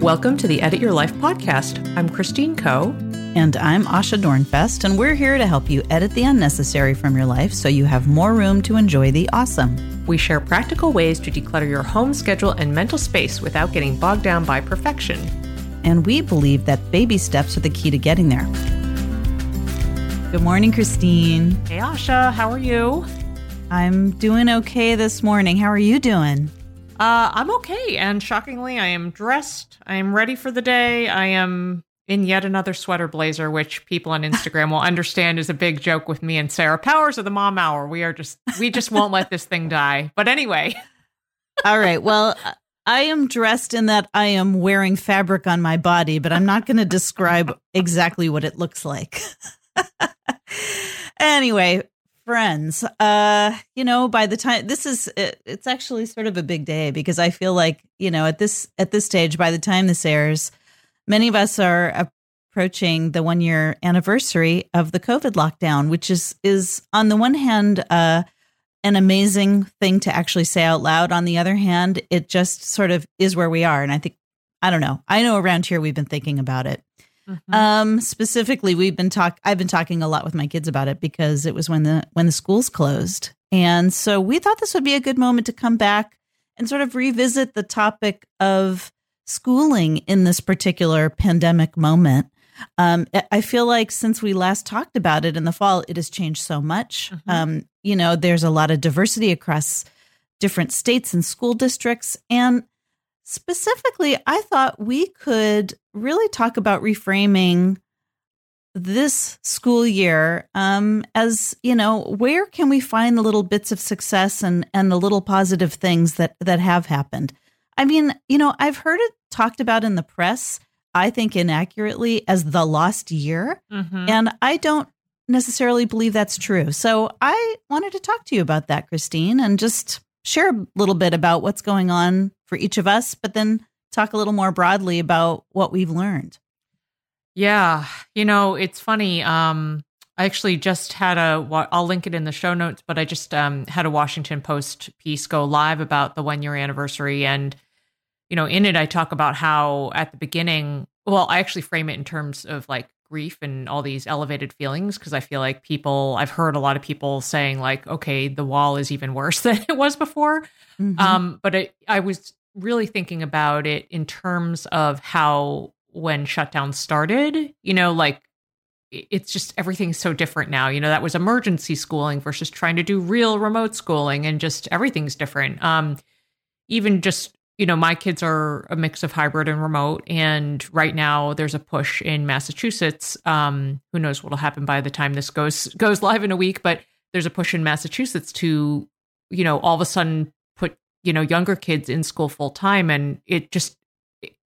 Welcome to the Edit Your Life podcast. I'm Christine Koh. And I'm Asha Dornfest, and we're here to help you edit the unnecessary from your life so you have more room to enjoy the awesome. We share practical ways to declutter your home schedule and mental space without getting bogged down by perfection. And we believe that baby steps are the key to getting there. Good morning, Christine. Hey, Asha, how are you? I'm doing okay this morning. How are you doing? Uh, I'm okay. And shockingly, I am dressed. I am ready for the day. I am in yet another sweater blazer, which people on Instagram will understand is a big joke with me and Sarah Powers of the Mom Hour. We are just, we just won't let this thing die. But anyway. All right. Well, I am dressed in that I am wearing fabric on my body, but I'm not going to describe exactly what it looks like. anyway, friends. Uh you know by the time this is it, it's actually sort of a big day because i feel like you know at this at this stage by the time this airs many of us are approaching the one year anniversary of the covid lockdown which is is on the one hand uh an amazing thing to actually say out loud. On the other hand it just sort of is where we are. And i think i don't know. I know around here we've been thinking about it Mm-hmm. Um, specifically, we've been talk. I've been talking a lot with my kids about it because it was when the when the schools closed, and so we thought this would be a good moment to come back and sort of revisit the topic of schooling in this particular pandemic moment. Um, I feel like since we last talked about it in the fall, it has changed so much. Mm-hmm. Um, you know, there's a lot of diversity across different states and school districts, and Specifically, I thought we could really talk about reframing this school year um, as you know where can we find the little bits of success and and the little positive things that that have happened i mean you know i've heard it talked about in the press i think inaccurately as the lost year mm-hmm. and i don't necessarily believe that's true so i wanted to talk to you about that christine and just share a little bit about what's going on for each of us, but then talk a little more broadly about what we've learned. Yeah, you know, it's funny. Um, I actually just had a. I'll link it in the show notes, but I just um, had a Washington Post piece go live about the one year anniversary, and you know, in it I talk about how at the beginning. Well, I actually frame it in terms of like grief and all these elevated feelings because I feel like people. I've heard a lot of people saying like, "Okay, the wall is even worse than it was before." Mm-hmm. Um, but it, I was really thinking about it in terms of how when shutdown started, you know, like it's just everything's so different now. You know, that was emergency schooling versus trying to do real remote schooling and just everything's different. Um even just, you know, my kids are a mix of hybrid and remote and right now there's a push in Massachusetts. Um who knows what'll happen by the time this goes goes live in a week, but there's a push in Massachusetts to you know, all of a sudden put, you know younger kids in school full time and it just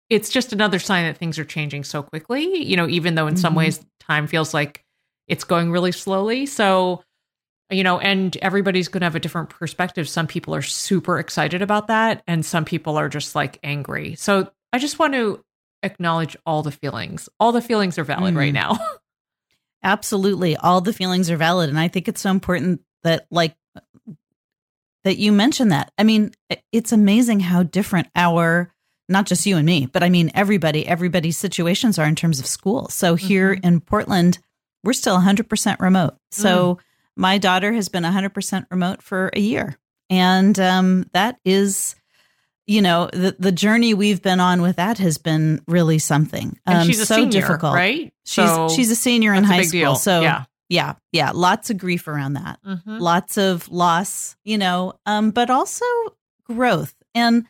it's just another sign that things are changing so quickly you know even though in mm-hmm. some ways time feels like it's going really slowly so you know and everybody's going to have a different perspective some people are super excited about that and some people are just like angry so i just want to acknowledge all the feelings all the feelings are valid mm. right now absolutely all the feelings are valid and i think it's so important that like that you mentioned that. I mean, it's amazing how different our not just you and me, but I mean everybody, everybody's situations are in terms of school. So here mm-hmm. in Portland, we're still 100% remote. So mm. My daughter has been 100% remote for a year. And um, that is, you know, the, the journey we've been on with that has been really something. Um, and she's a so senior, difficult, right? She's so she's a senior in high school. Deal. So yeah yeah yeah lots of grief around that mm-hmm. lots of loss you know um but also growth and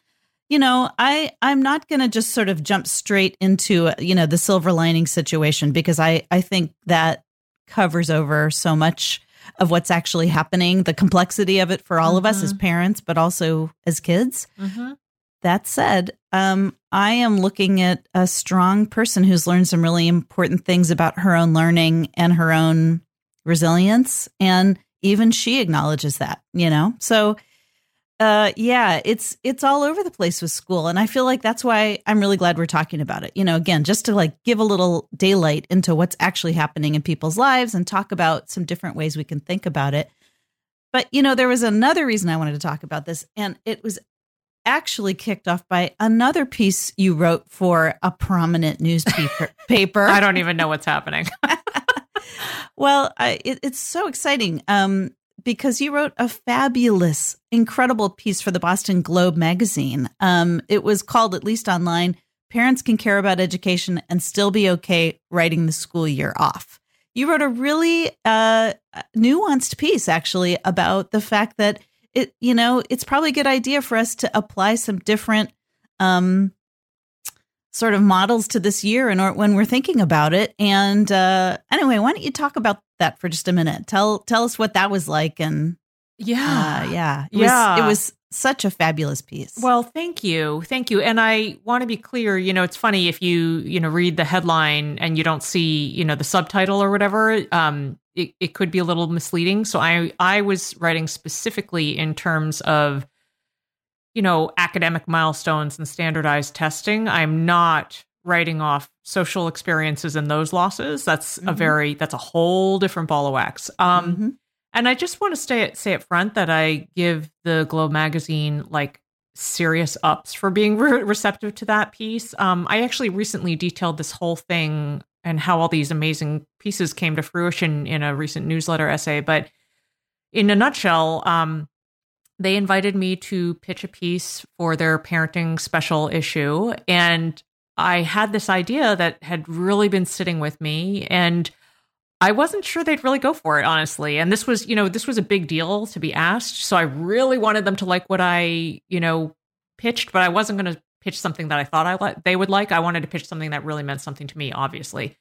you know i i'm not going to just sort of jump straight into you know the silver lining situation because i i think that covers over so much of what's actually happening the complexity of it for all mm-hmm. of us as mm-hmm. parents but also as kids mm-hmm. that said um, i am looking at a strong person who's learned some really important things about her own learning and her own resilience. And even she acknowledges that, you know? So, uh, yeah, it's it's all over the place with school, and I feel like that's why I'm really glad we're talking about it. You know, again, just to like give a little daylight into what's actually happening in people's lives and talk about some different ways we can think about it. But you know, there was another reason I wanted to talk about this, and it was actually kicked off by another piece you wrote for a prominent newspaper. paper. I don't even know what's happening. well, I, it, it's so exciting um, because you wrote a fabulous, incredible piece for the Boston Globe magazine. Um, it was called, at least online, Parents Can Care About Education and Still Be Okay Writing the School Year Off. You wrote a really uh, nuanced piece, actually, about the fact that it, you know, it's probably a good idea for us to apply some different um, sort of models to this year and or when we're thinking about it. And uh, anyway, why don't you talk about that for just a minute? Tell tell us what that was like and yeah, uh, yeah, it yeah. Was, it was such a fabulous piece. Well, thank you. Thank you. And I want to be clear, you know, it's funny if you, you know, read the headline and you don't see, you know, the subtitle or whatever, um, it, it could be a little misleading. So I I was writing specifically in terms of, you know, academic milestones and standardized testing. I'm not writing off social experiences and those losses. That's mm-hmm. a very that's a whole different ball of wax. Um, mm-hmm. And I just want to stay it say up front that I give the Globe magazine like serious ups for being re- receptive to that piece. Um, I actually recently detailed this whole thing and how all these amazing pieces came to fruition in a recent newsletter essay. But in a nutshell, um, they invited me to pitch a piece for their parenting special issue. And I had this idea that had really been sitting with me. And I wasn't sure they'd really go for it, honestly. And this was, you know, this was a big deal to be asked. So I really wanted them to like what I, you know, pitched, but I wasn't going to pitch something that I thought I li- they would like. I wanted to pitch something that really meant something to me, obviously.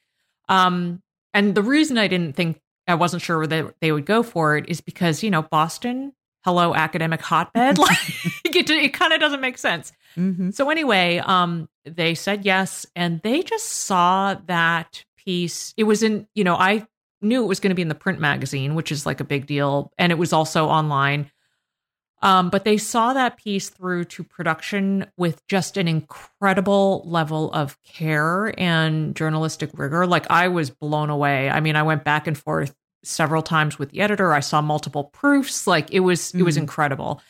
Um, and the reason I didn't think I wasn't sure that they would go for it is because, you know, Boston, hello, academic hotbed. like it, it kind of doesn't make sense. Mm-hmm. So anyway, um, they said yes, and they just saw that piece. It was in, you know, I knew it was going to be in the print magazine, which is like a big deal, and it was also online. Um, but they saw that piece through to production with just an incredible level of care and journalistic rigor. Like I was blown away. I mean, I went back and forth several times with the editor. I saw multiple proofs. Like it was, mm. it was mm. incredible.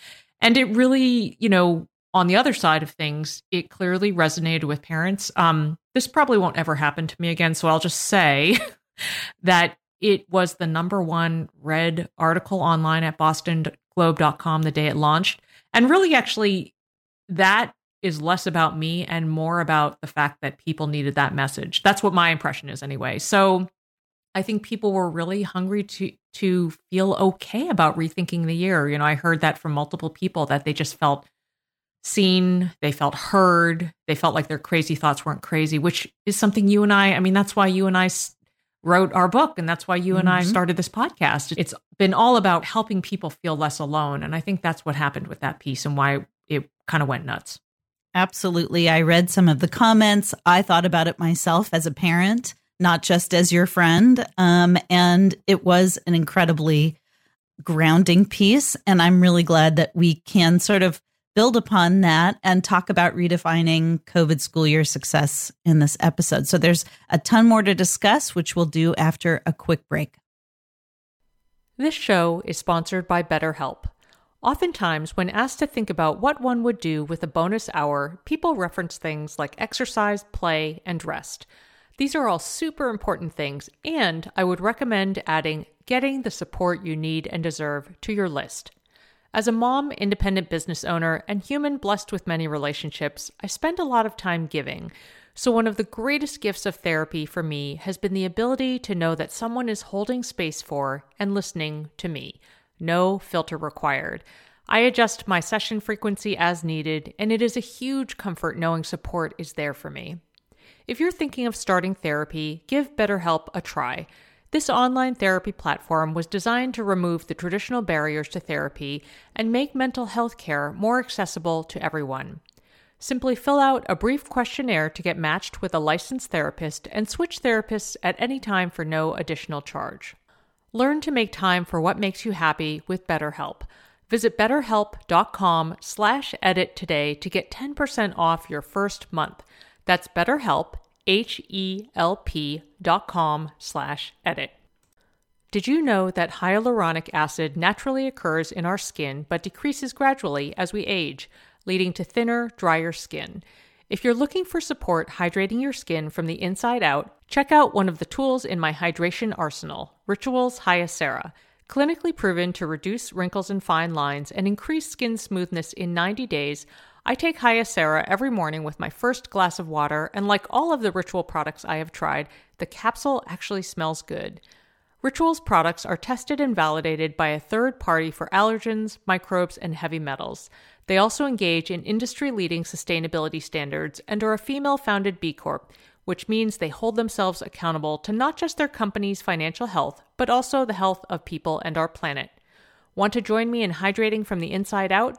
And it really, you know, on the other side of things, it clearly resonated with parents. Um, this probably won't ever happen to me again. So I'll just say that it was the number one read article online at bostonglobe.com the day it launched. And really, actually, that is less about me and more about the fact that people needed that message. That's what my impression is, anyway. So I think people were really hungry to to feel okay about rethinking the year. You know, I heard that from multiple people that they just felt seen, they felt heard, they felt like their crazy thoughts weren't crazy, which is something you and I, I mean, that's why you and I wrote our book and that's why you mm-hmm. and I mm-hmm. started this podcast. It's been all about helping people feel less alone and I think that's what happened with that piece and why it kind of went nuts. Absolutely. I read some of the comments. I thought about it myself as a parent, not just as your friend. Um, and it was an incredibly grounding piece. And I'm really glad that we can sort of build upon that and talk about redefining COVID school year success in this episode. So there's a ton more to discuss, which we'll do after a quick break. This show is sponsored by BetterHelp. Oftentimes, when asked to think about what one would do with a bonus hour, people reference things like exercise, play, and rest. These are all super important things, and I would recommend adding getting the support you need and deserve to your list. As a mom, independent business owner, and human blessed with many relationships, I spend a lot of time giving. So, one of the greatest gifts of therapy for me has been the ability to know that someone is holding space for and listening to me. No filter required. I adjust my session frequency as needed, and it is a huge comfort knowing support is there for me. If you're thinking of starting therapy, give BetterHelp a try. This online therapy platform was designed to remove the traditional barriers to therapy and make mental health care more accessible to everyone. Simply fill out a brief questionnaire to get matched with a licensed therapist and switch therapists at any time for no additional charge. Learn to make time for what makes you happy with BetterHelp. Visit betterhelp.com slash edit today to get 10% off your first month. That's BetterHelp, H-E-L-P dot com slash edit. Did you know that hyaluronic acid naturally occurs in our skin but decreases gradually as we age? leading to thinner, drier skin. If you're looking for support hydrating your skin from the inside out, check out one of the tools in my hydration arsenal, Rituals Hyacera. Clinically proven to reduce wrinkles and fine lines and increase skin smoothness in 90 days, I take Hyacera every morning with my first glass of water, and like all of the Ritual products I have tried, the capsule actually smells good. Rituals products are tested and validated by a third party for allergens, microbes, and heavy metals. They also engage in industry leading sustainability standards and are a female founded B Corp, which means they hold themselves accountable to not just their company's financial health, but also the health of people and our planet. Want to join me in hydrating from the inside out?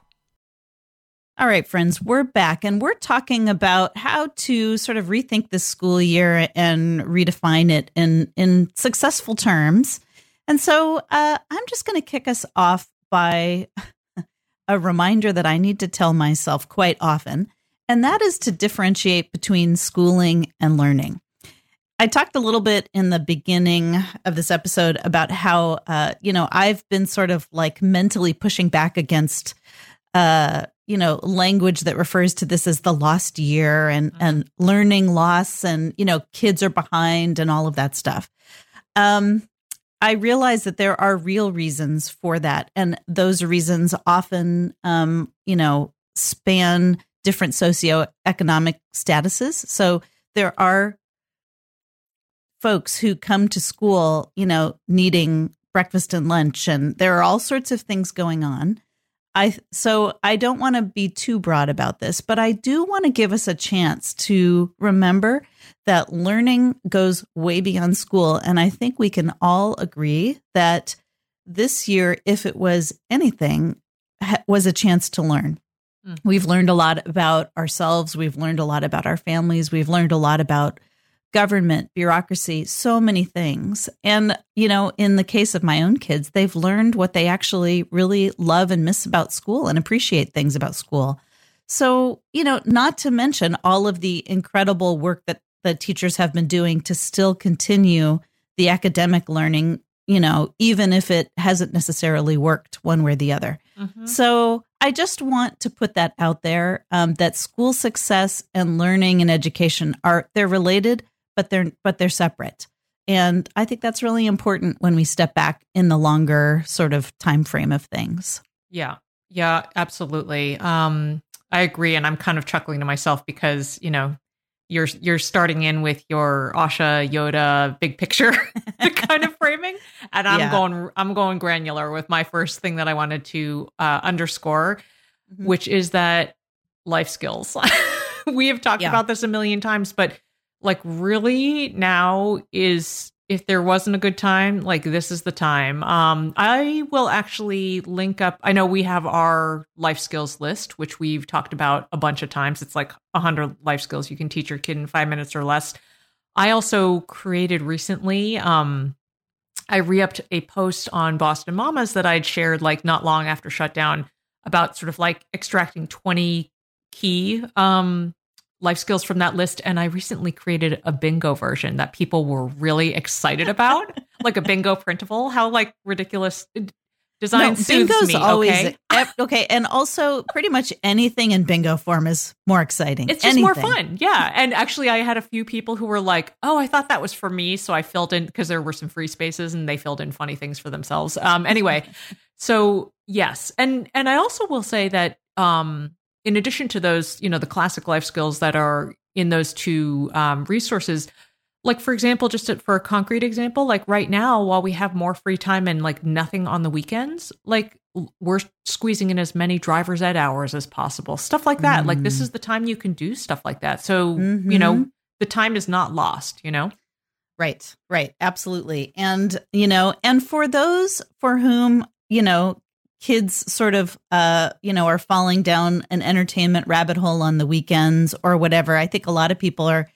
All right, friends, we're back and we're talking about how to sort of rethink this school year and redefine it in, in successful terms. And so uh, I'm just going to kick us off by a reminder that I need to tell myself quite often, and that is to differentiate between schooling and learning. I talked a little bit in the beginning of this episode about how, uh, you know, I've been sort of like mentally pushing back against, uh, you know, language that refers to this as the lost year and mm-hmm. and learning loss and you know, kids are behind and all of that stuff. Um, I realize that there are real reasons for that. And those reasons often, um, you know, span different socioeconomic statuses. So there are folks who come to school, you know, needing breakfast and lunch, and there are all sorts of things going on. I so I don't want to be too broad about this, but I do want to give us a chance to remember that learning goes way beyond school and I think we can all agree that this year if it was anything was a chance to learn. Mm. We've learned a lot about ourselves, we've learned a lot about our families, we've learned a lot about government, bureaucracy, so many things. And, you know, in the case of my own kids, they've learned what they actually really love and miss about school and appreciate things about school. So, you know, not to mention all of the incredible work that the teachers have been doing to still continue the academic learning, you know, even if it hasn't necessarily worked one way or the other. Mm-hmm. So, I just want to put that out there um, that school success and learning and education are they're related but they're but they're separate. And I think that's really important when we step back in the longer sort of time frame of things. Yeah. Yeah, absolutely. Um I agree and I'm kind of chuckling to myself because, you know, you're you're starting in with your Osho Yoda big picture kind of framing and I'm yeah. going I'm going granular with my first thing that I wanted to uh, underscore mm-hmm. which is that life skills. we have talked yeah. about this a million times but like really now is if there wasn't a good time like this is the time. Um i will actually link up i know we have our life skills list which we've talked about a bunch of times. It's like 100 life skills you can teach your kid in 5 minutes or less. I also created recently um i re-upped a post on boston mamas that i'd shared like not long after shutdown about sort of like extracting 20 key um life skills from that list and I recently created a bingo version that people were really excited about, like a bingo printable. How like ridiculous design no, bingo's me, always okay? okay and also pretty much anything in bingo form is more exciting it's just anything. more fun yeah and actually i had a few people who were like oh i thought that was for me so i filled in because there were some free spaces and they filled in funny things for themselves um anyway so yes and and i also will say that um in addition to those, you know, the classic life skills that are in those two um, resources, like for example, just to, for a concrete example, like right now, while we have more free time and like nothing on the weekends, like we're squeezing in as many driver's ed hours as possible, stuff like that. Mm. Like this mm. is the time you can do stuff like that. So mm-hmm. you know, mm-hmm. the time is not lost. You know. Right, right, absolutely. And, you know, and for those for whom, you know, kids sort of uh you know are falling down an entertainment rabbit hole on the weekends or whatever i think a lot of people are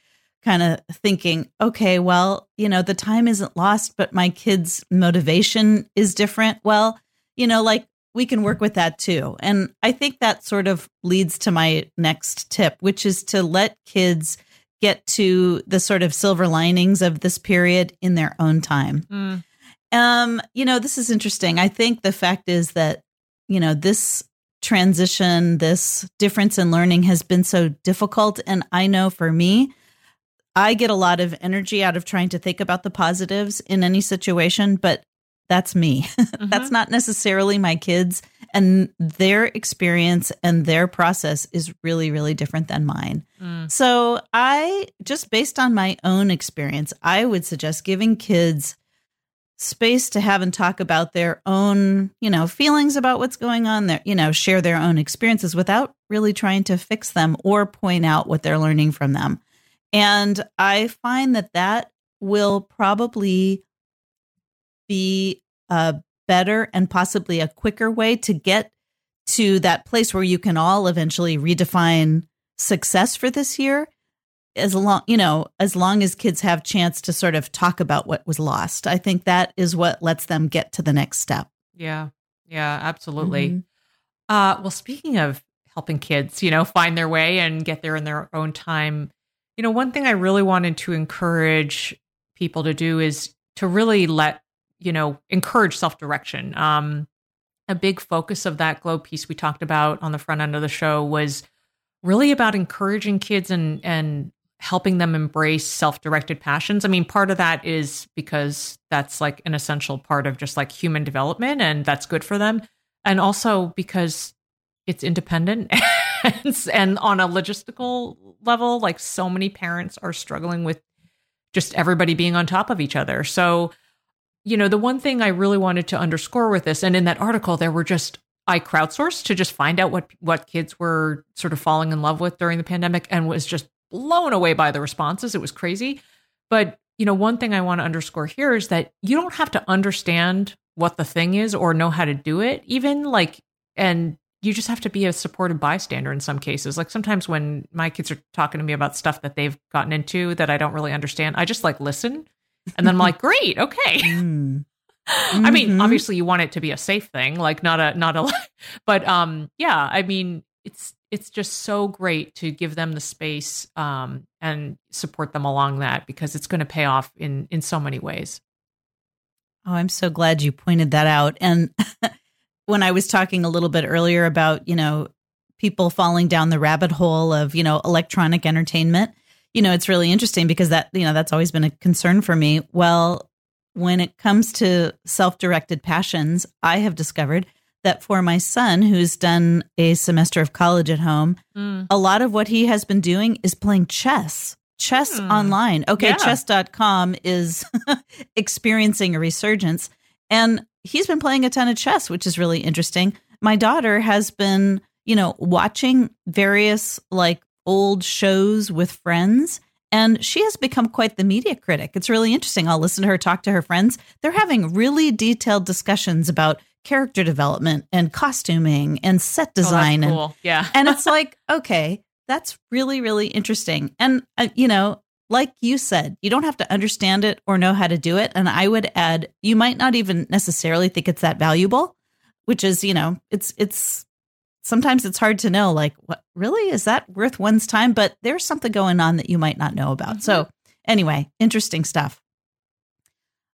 kind of thinking, okay, well, you know, the time isn't lost, but my kids' motivation is different. Well, you know, like we can work with that too. And I think that sort of leads to my next tip, which is to let kids get to the sort of silver linings of this period in their own time. Mm. Um, you know, this is interesting. I think the fact is that, you know, this transition, this difference in learning has been so difficult. And I know for me, I get a lot of energy out of trying to think about the positives in any situation, but that's me. Mm-hmm. that's not necessarily my kids. And their experience and their process is really, really different than mine. Mm. So, I just based on my own experience, I would suggest giving kids space to have and talk about their own, you know, feelings about what's going on there, you know, share their own experiences without really trying to fix them or point out what they're learning from them. And I find that that will probably be a better and possibly a quicker way to get to that place where you can all eventually redefine success for this year as long you know as long as kids have chance to sort of talk about what was lost. I think that is what lets them get to the next step. Yeah. Yeah absolutely. Mm-hmm. uh well speaking of helping kids you know find their way and get there in their own time you know one thing i really wanted to encourage people to do is to really let you know encourage self-direction. Um a big focus of that Globe piece we talked about on the front end of the show was really about encouraging kids and and helping them embrace self-directed passions. I mean, part of that is because that's like an essential part of just like human development and that's good for them. And also because it's independent and, and on a logistical level, like so many parents are struggling with just everybody being on top of each other. So, you know, the one thing I really wanted to underscore with this, and in that article, there were just I crowdsourced to just find out what what kids were sort of falling in love with during the pandemic, and was just blown away by the responses. It was crazy. But, you know, one thing I want to underscore here is that you don't have to understand what the thing is or know how to do it, even like, and you just have to be a supportive bystander in some cases. Like sometimes when my kids are talking to me about stuff that they've gotten into that I don't really understand, I just like listen. And then I'm like, great, okay. Mm. I mean, mm-hmm. obviously you want it to be a safe thing, like not a not a but um yeah, I mean, it's it's just so great to give them the space um, and support them along that because it's going to pay off in in so many ways. Oh, I'm so glad you pointed that out. And when I was talking a little bit earlier about, you know, people falling down the rabbit hole of, you know, electronic entertainment, you know, it's really interesting because that, you know, that's always been a concern for me. Well, when it comes to self directed passions, I have discovered that for my son, who's done a semester of college at home, mm. a lot of what he has been doing is playing chess. Chess mm. online. Okay, yeah. chess.com is experiencing a resurgence. And he's been playing a ton of chess, which is really interesting. My daughter has been, you know, watching various like old shows with friends and she has become quite the media critic. It's really interesting. I'll listen to her talk to her friends. They're having really detailed discussions about character development and costuming and set oh, design. Oh, cool. and, yeah. and it's like, okay, that's really, really interesting. And, uh, you know, like you said, you don't have to understand it or know how to do it. And I would add, you might not even necessarily think it's that valuable, which is, you know, it's, it's, sometimes it's hard to know, like, what really is that worth one's time? But there's something going on that you might not know about. Mm-hmm. So, anyway, interesting stuff.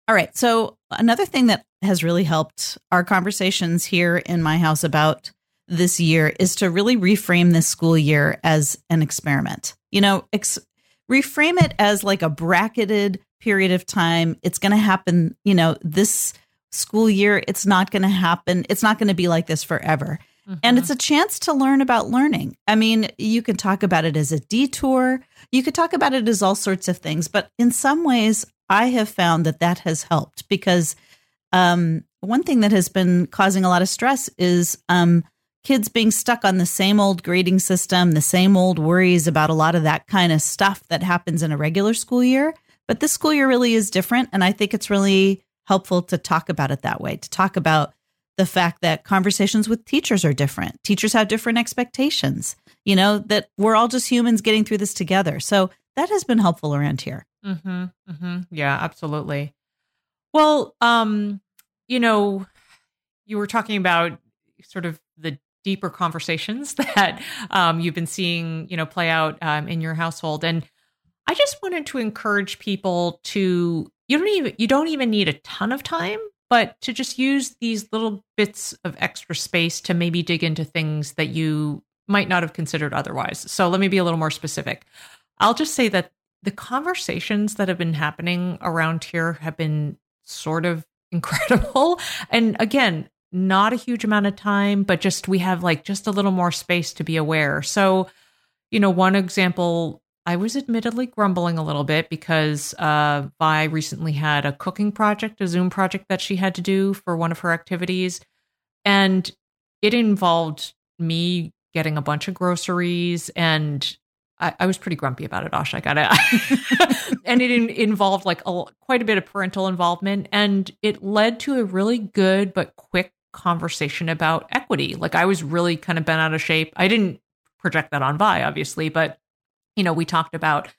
All right. So, another thing that has really helped our conversations here in my house about this year is to really reframe this school year as an experiment. You know, ex- reframe it as like a bracketed period of time. It's going to happen, you know, this school year. It's not going to happen. It's not going to be like this forever. Mm-hmm. And it's a chance to learn about learning. I mean, you can talk about it as a detour. You could talk about it as all sorts of things. But in some ways, I have found that that has helped because um, one thing that has been causing a lot of stress is um, kids being stuck on the same old grading system, the same old worries about a lot of that kind of stuff that happens in a regular school year. But this school year really is different. And I think it's really helpful to talk about it that way, to talk about the fact that conversations with teachers are different. Teachers have different expectations, you know, that we're all just humans getting through this together. So that has been helpful around here. Mm-hmm, mm-hmm. Yeah, absolutely. Well, um, you know, you were talking about sort of the deeper conversations that um, you've been seeing, you know, play out um, in your household, and I just wanted to encourage people to you don't even you don't even need a ton of time, but to just use these little bits of extra space to maybe dig into things that you might not have considered otherwise. So let me be a little more specific. I'll just say that the conversations that have been happening around here have been sort of incredible. And again, not a huge amount of time, but just we have like just a little more space to be aware. So, you know, one example, I was admittedly grumbling a little bit because uh, Vi recently had a cooking project, a Zoom project that she had to do for one of her activities. And it involved me getting a bunch of groceries and I, I, was pretty grumpy about it, Osh. I gotta, and it in, involved like a, quite a bit of parental involvement, and it led to a really good but quick conversation about equity. Like I was really kind of bent out of shape. I didn't project that on Vi, obviously, but you know, we talked about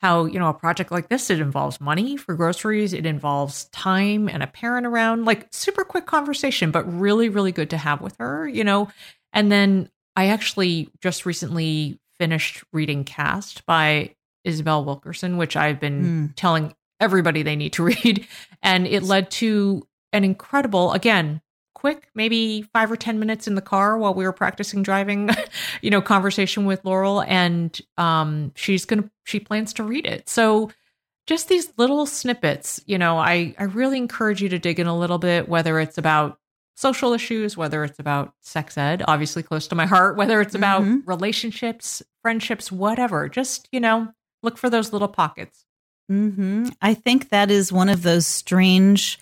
how you know a project like this it involves money for groceries, it involves time and a parent around. Like super quick conversation, but really, really good to have with her. You know, and then I actually just recently finished reading Caste by Isabel Wilkerson, which I've been mm. telling everybody they need to read. And it led to an incredible, again, quick, maybe five or 10 minutes in the car while we were practicing driving, you know, conversation with Laurel. And um, she's going to, she plans to read it. So just these little snippets, you know, I, I really encourage you to dig in a little bit, whether it's about social issues, whether it's about sex ed, obviously close to my heart, whether it's about mm-hmm. relationships, friendships, whatever. Just, you know, look for those little pockets. Mm-hmm. I think that is one of those strange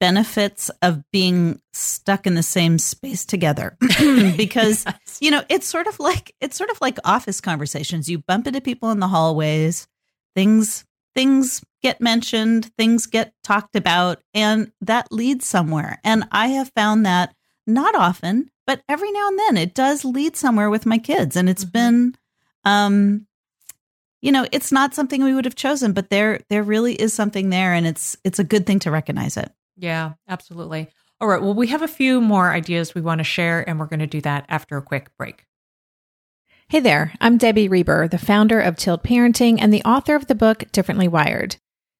benefits of being stuck in the same space together because yes. you know it's sort of like it's sort of like office conversations you bump into people in the hallways things things get mentioned, things get talked about, and that leads somewhere. And I have found that not often, but every now and then it does lead somewhere with my kids. And it's mm-hmm. been, um, you know, it's not something we would have chosen, but there there really is something there, and it's it's a good thing to recognize it. Yeah, absolutely. All right. Well, we have a few more ideas we want to share, and we're going to do that after a quick break. Hey there, I'm Debbie Reber, the founder of Tilt Parenting and the author of the book Differently Wired.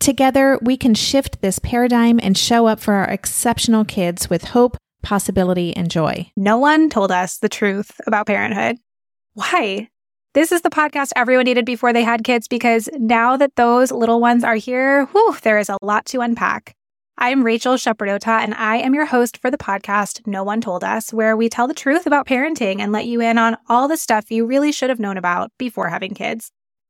Together, we can shift this paradigm and show up for our exceptional kids with hope, possibility, and joy. No one told us the truth about parenthood. Why? This is the podcast everyone needed before they had kids because now that those little ones are here, whew, there is a lot to unpack. I'm Rachel Shepardota, and I am your host for the podcast No One Told Us, where we tell the truth about parenting and let you in on all the stuff you really should have known about before having kids.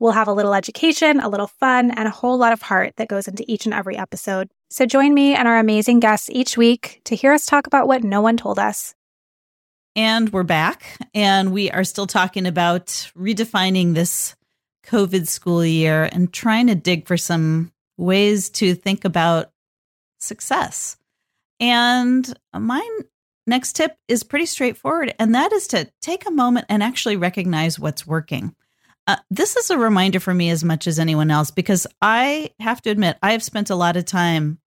We'll have a little education, a little fun, and a whole lot of heart that goes into each and every episode. So join me and our amazing guests each week to hear us talk about what no one told us. And we're back, and we are still talking about redefining this COVID school year and trying to dig for some ways to think about success. And my next tip is pretty straightforward, and that is to take a moment and actually recognize what's working. Uh, this is a reminder for me as much as anyone else because I have to admit, I have spent a lot of time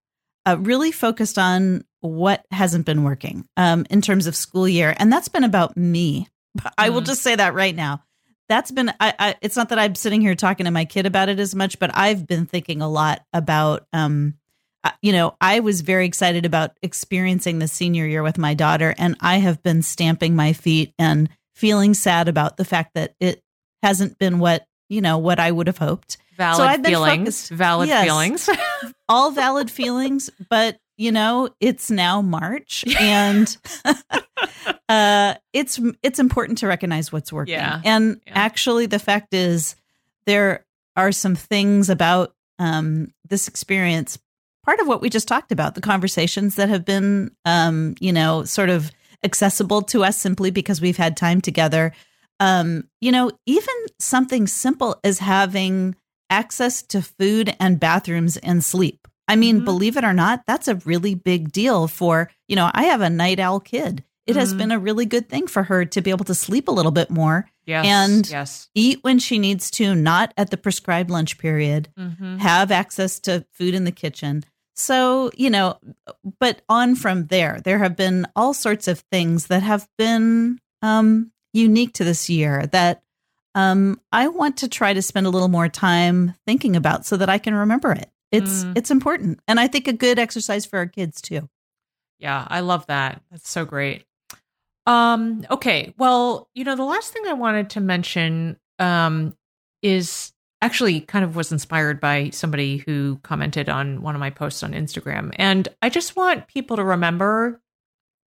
uh, really focused on what hasn't been working um, in terms of school year. And that's been about me. I will mm-hmm. just say that right now. That's been, I, I, it's not that I'm sitting here talking to my kid about it as much, but I've been thinking a lot about, um, uh, you know, I was very excited about experiencing the senior year with my daughter, and I have been stamping my feet and feeling sad about the fact that it hasn't been what you know what I would have hoped. Valid so I've been feelings. Focused, valid yes, feelings. all valid feelings, but you know it's now March, and uh, it's it's important to recognize what's working. Yeah. And yeah. actually, the fact is there are some things about um, this experience. Part of what we just talked about, the conversations that have been, um, you know, sort of accessible to us simply because we've had time together um, you know, even something simple as having access to food and bathrooms and sleep. I mean, mm-hmm. believe it or not, that's a really big deal for, you know, I have a night owl kid. It mm-hmm. has been a really good thing for her to be able to sleep a little bit more yes, and yes. eat when she needs to, not at the prescribed lunch period, mm-hmm. have access to food in the kitchen. So, you know, but on from there, there have been all sorts of things that have been um, unique to this year that um, I want to try to spend a little more time thinking about so that I can remember it. It's mm. it's important, and I think a good exercise for our kids too. Yeah, I love that. That's so great. Um, okay, well, you know, the last thing I wanted to mention um, is actually kind of was inspired by somebody who commented on one of my posts on Instagram, and I just want people to remember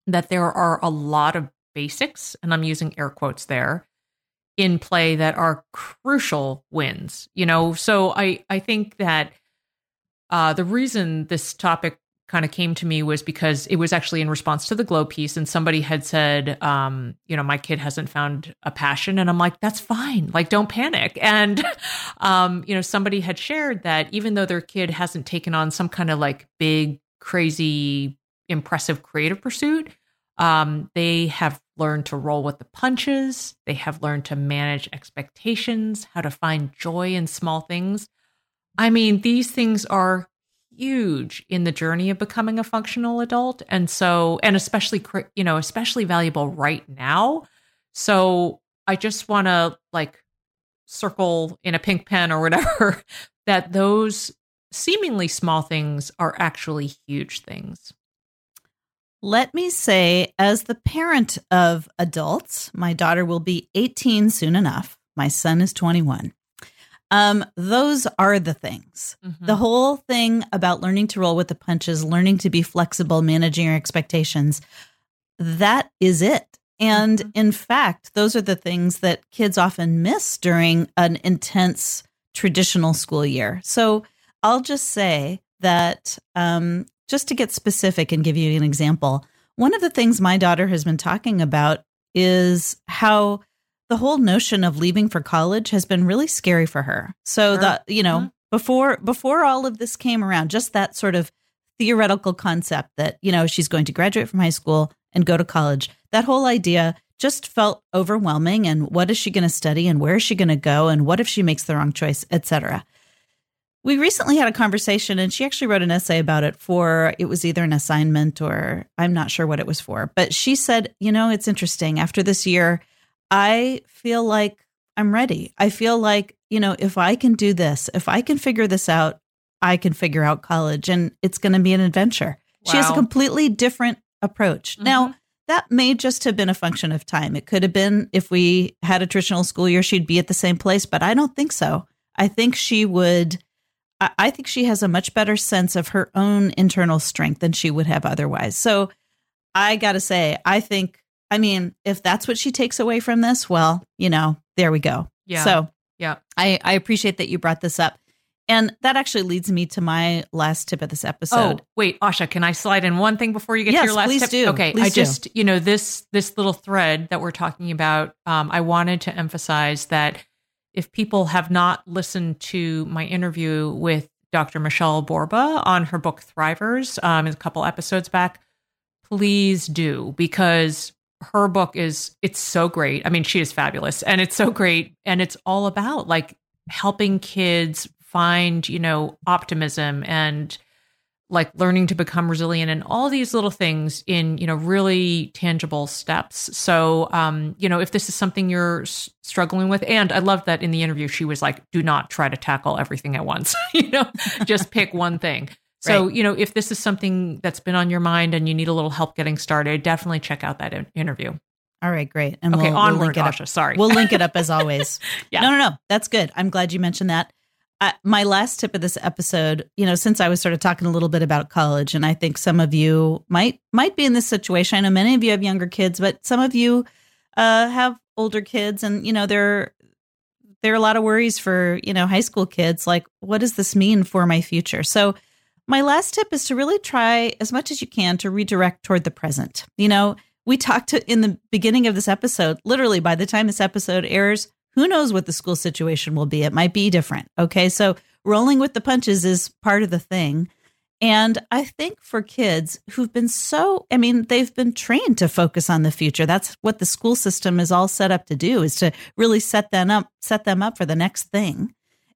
that there are a lot of basics, and I'm using air quotes there, in play that are crucial wins. You know, so I I think that uh, the reason this topic kind of came to me was because it was actually in response to the Globe piece and somebody had said um, you know my kid hasn't found a passion and i'm like that's fine like don't panic and um, you know somebody had shared that even though their kid hasn't taken on some kind of like big crazy impressive creative pursuit um, they have learned to roll with the punches. They have learned to manage expectations, how to find joy in small things. I mean, these things are huge in the journey of becoming a functional adult. And so, and especially, you know, especially valuable right now. So I just want to like circle in a pink pen or whatever that those seemingly small things are actually huge things. Let me say, as the parent of adults, my daughter will be 18 soon enough. My son is 21. Um, those are the things. Mm-hmm. The whole thing about learning to roll with the punches, learning to be flexible, managing your expectations, that is it. And mm-hmm. in fact, those are the things that kids often miss during an intense traditional school year. So I'll just say that um, just to get specific and give you an example, one of the things my daughter has been talking about is how the whole notion of leaving for college has been really scary for her. So sure. that, you know, mm-hmm. before before all of this came around, just that sort of theoretical concept that, you know, she's going to graduate from high school and go to college. That whole idea just felt overwhelming and what is she going to study and where is she going to go and what if she makes the wrong choice, etc. We recently had a conversation and she actually wrote an essay about it for it was either an assignment or I'm not sure what it was for. But she said, you know, it's interesting. After this year, I feel like I'm ready. I feel like, you know, if I can do this, if I can figure this out, I can figure out college and it's going to be an adventure. Wow. She has a completely different approach. Mm-hmm. Now, that may just have been a function of time. It could have been if we had a traditional school year, she'd be at the same place, but I don't think so. I think she would I think she has a much better sense of her own internal strength than she would have otherwise. So I got to say, I think, I mean, if that's what she takes away from this, well, you know, there we go. Yeah. So yeah, I, I appreciate that you brought this up. And that actually leads me to my last tip of this episode. Oh, wait, Asha, can I slide in one thing before you get yes, to your last please tip? Do. Okay, please I just, you know, this this little thread that we're talking about, um, I wanted to emphasize that if people have not listened to my interview with Dr. Michelle Borba on her book Thrivers um, a couple episodes back. Please do because her book is it's so great. I mean, she is fabulous and it's so great and it's all about like helping kids find, you know, optimism and like learning to become resilient and all these little things in you know really tangible steps so um you know if this is something you're s- struggling with and i love that in the interview she was like do not try to tackle everything at once you know just pick one thing so right. you know if this is something that's been on your mind and you need a little help getting started definitely check out that in- interview all right, great. And okay, we'll, onward, we'll link it Asha, up. Sorry, we'll link it up as always. yeah. No, no, no. That's good. I'm glad you mentioned that my last tip of this episode, you know, since I was sort of talking a little bit about college, and I think some of you might might be in this situation. I know many of you have younger kids, but some of you uh, have older kids, and you know, there there are a lot of worries for you know high school kids. Like, what does this mean for my future? So, my last tip is to really try as much as you can to redirect toward the present. You know, we talked to, in the beginning of this episode. Literally, by the time this episode airs, who knows what the school situation will be? It might be different. Okay. So rolling with the punches is part of the thing. And I think for kids who've been so, I mean, they've been trained to focus on the future. That's what the school system is all set up to do is to really set them up, set them up for the next thing.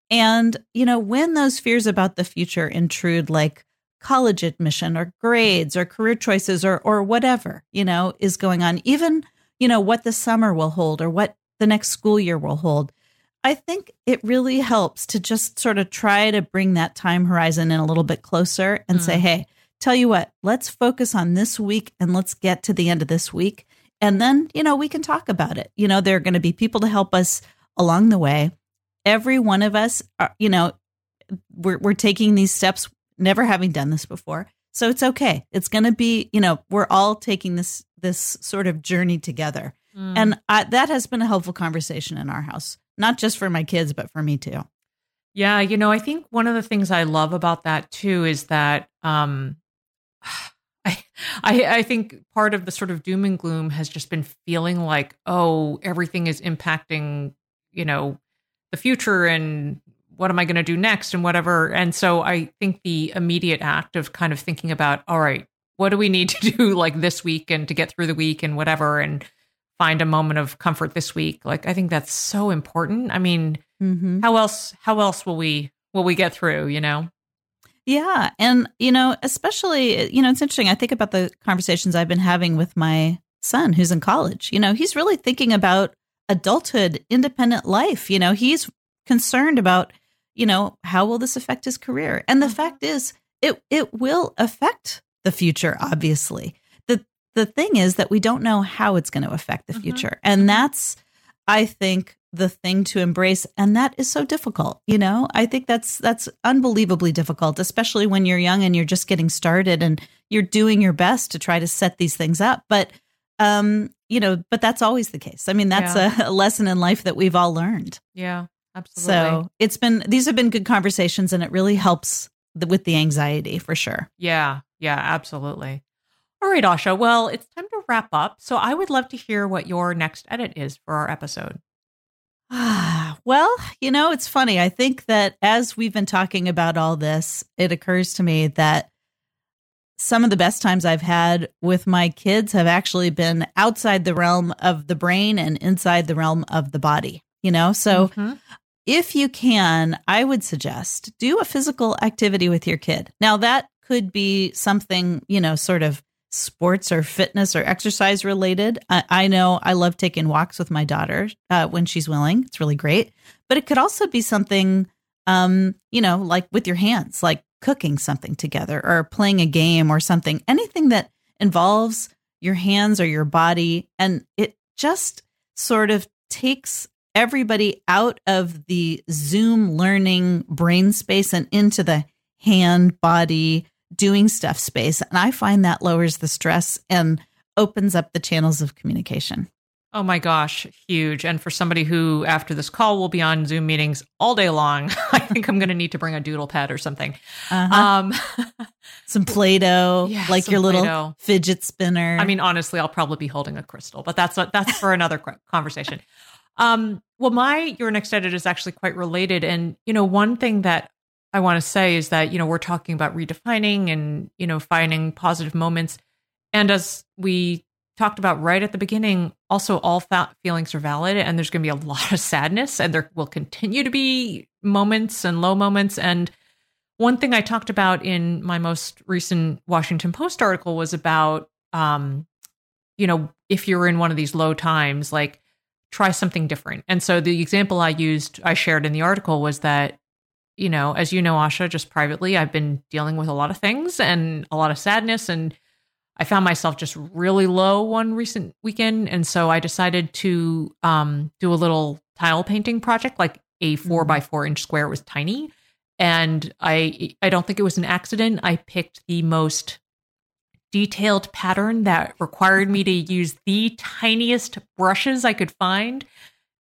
And, you know, when those fears about the future intrude, like college admission or grades or career choices or, or whatever, you know, is going on, even, you know, what the summer will hold or what the next school year will hold. I think it really helps to just sort of try to bring that time horizon in a little bit closer and mm. say, hey, tell you what, let's focus on this week and let's get to the end of this week. And then, you know, we can talk about it. You know, there are going to be people to help us along the way. Every one of us, are, you know, we're, we're taking these steps, never having done this before. So it's okay. It's going to be, you know, we're all taking this this sort of journey together. Mm. And I, that has been a helpful conversation in our house, not just for my kids, but for me too. Yeah, you know, I think one of the things I love about that too is that um, I, I, I think part of the sort of doom and gloom has just been feeling like, oh, everything is impacting, you know, the future and what am I going to do next and whatever. And so I think the immediate act of kind of thinking about, all right, what do we need to do like this week and to get through the week and whatever, and find a moment of comfort this week. Like I think that's so important. I mean, mm-hmm. how else how else will we will we get through, you know? Yeah, and you know, especially you know, it's interesting. I think about the conversations I've been having with my son who's in college. You know, he's really thinking about adulthood, independent life. You know, he's concerned about, you know, how will this affect his career? And the mm-hmm. fact is, it it will affect the future obviously the thing is that we don't know how it's going to affect the mm-hmm. future. And mm-hmm. that's, I think, the thing to embrace. And that is so difficult. You know, I think that's, that's unbelievably difficult, especially when you're young and you're just getting started and you're doing your best to try to set these things up. But, um, you know, but that's always the case. I mean, that's yeah. a, a lesson in life that we've all learned. Yeah, absolutely. So it's been, these have been good conversations and it really helps the, with the anxiety for sure. Yeah. Yeah, absolutely. All right, Asha. Well, it's time to wrap up. So I would love to hear what your next edit is for our episode. Ah, well, you know, it's funny. I think that as we've been talking about all this, it occurs to me that some of the best times I've had with my kids have actually been outside the realm of the brain and inside the realm of the body, you know? So mm-hmm. if you can, I would suggest do a physical activity with your kid. Now, that could be something, you know, sort of sports or fitness or exercise related. I, I know I love taking walks with my daughter uh, when she's willing. It's really great. But it could also be something, um, you know, like with your hands, like cooking something together or playing a game or something, anything that involves your hands or your body. And it just sort of takes everybody out of the Zoom learning brain space and into the hand body doing stuff space. And I find that lowers the stress and opens up the channels of communication. Oh my gosh, huge. And for somebody who, after this call, will be on Zoom meetings all day long, I think I'm going to need to bring a doodle pad or something. Uh-huh. Um, some Play Doh, yeah, like your little Play-Doh. fidget spinner. I mean, honestly, I'll probably be holding a crystal, but that's, a, that's for another conversation. Um, well, my Your Next Edit is actually quite related. And, you know, one thing that I want to say is that, you know, we're talking about redefining and, you know, finding positive moments. And as we talked about right at the beginning, also all fa- feelings are valid and there's going to be a lot of sadness and there will continue to be moments and low moments. And one thing I talked about in my most recent Washington Post article was about, um, you know, if you're in one of these low times, like try something different. And so the example I used, I shared in the article was that, you know, as you know, Asha, just privately, I've been dealing with a lot of things and a lot of sadness. And I found myself just really low one recent weekend. And so I decided to um, do a little tile painting project, like a four by four inch square. It was tiny and I I don't think it was an accident. I picked the most detailed pattern that required me to use the tiniest brushes I could find.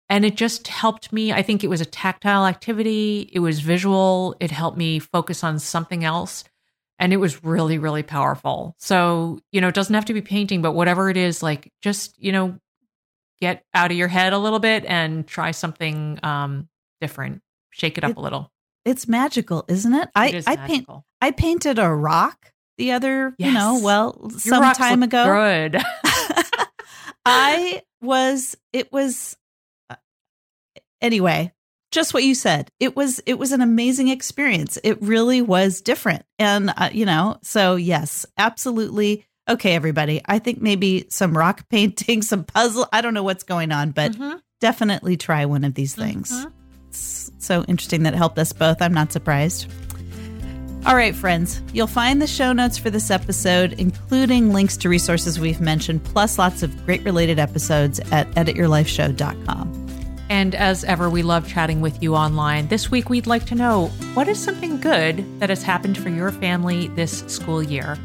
And it just helped me. I think it was a tactile activity, it was visual, it helped me focus on something else. And it was really, really powerful. So, you know, it doesn't have to be painting, but whatever it is, like just, you know, get out of your head a little bit and try something um, different, shake it up It- a little. It's magical, isn't it? I It is I paint. I painted a rock the other, you know, well, Your some time ago. Good. I was it was anyway, just what you said. It was it was an amazing experience. It really was different. And uh, you know, so yes, absolutely. Okay, everybody. I think maybe some rock painting, some puzzle. I don't know what's going on, but Mhm. definitely try one of these things. Mhm. It's so interesting that it helped us both. I'm not surprised. All right, friends, you'll find the show notes for this episode, including links to resources we've mentioned, plus lots of great related episodes at edityourlifeshow.com. And as ever, we love chatting with you online. This week, we'd like to know what is something good that has happened for your family this school year?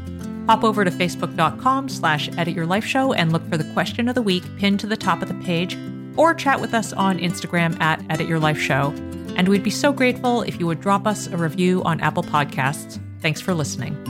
Hop over to facebook.com slash edit your life show and look for the question of the week pinned to the top of the page, or chat with us on Instagram at edit your life show. And we'd be so grateful if you would drop us a review on Apple Podcasts. Thanks for listening.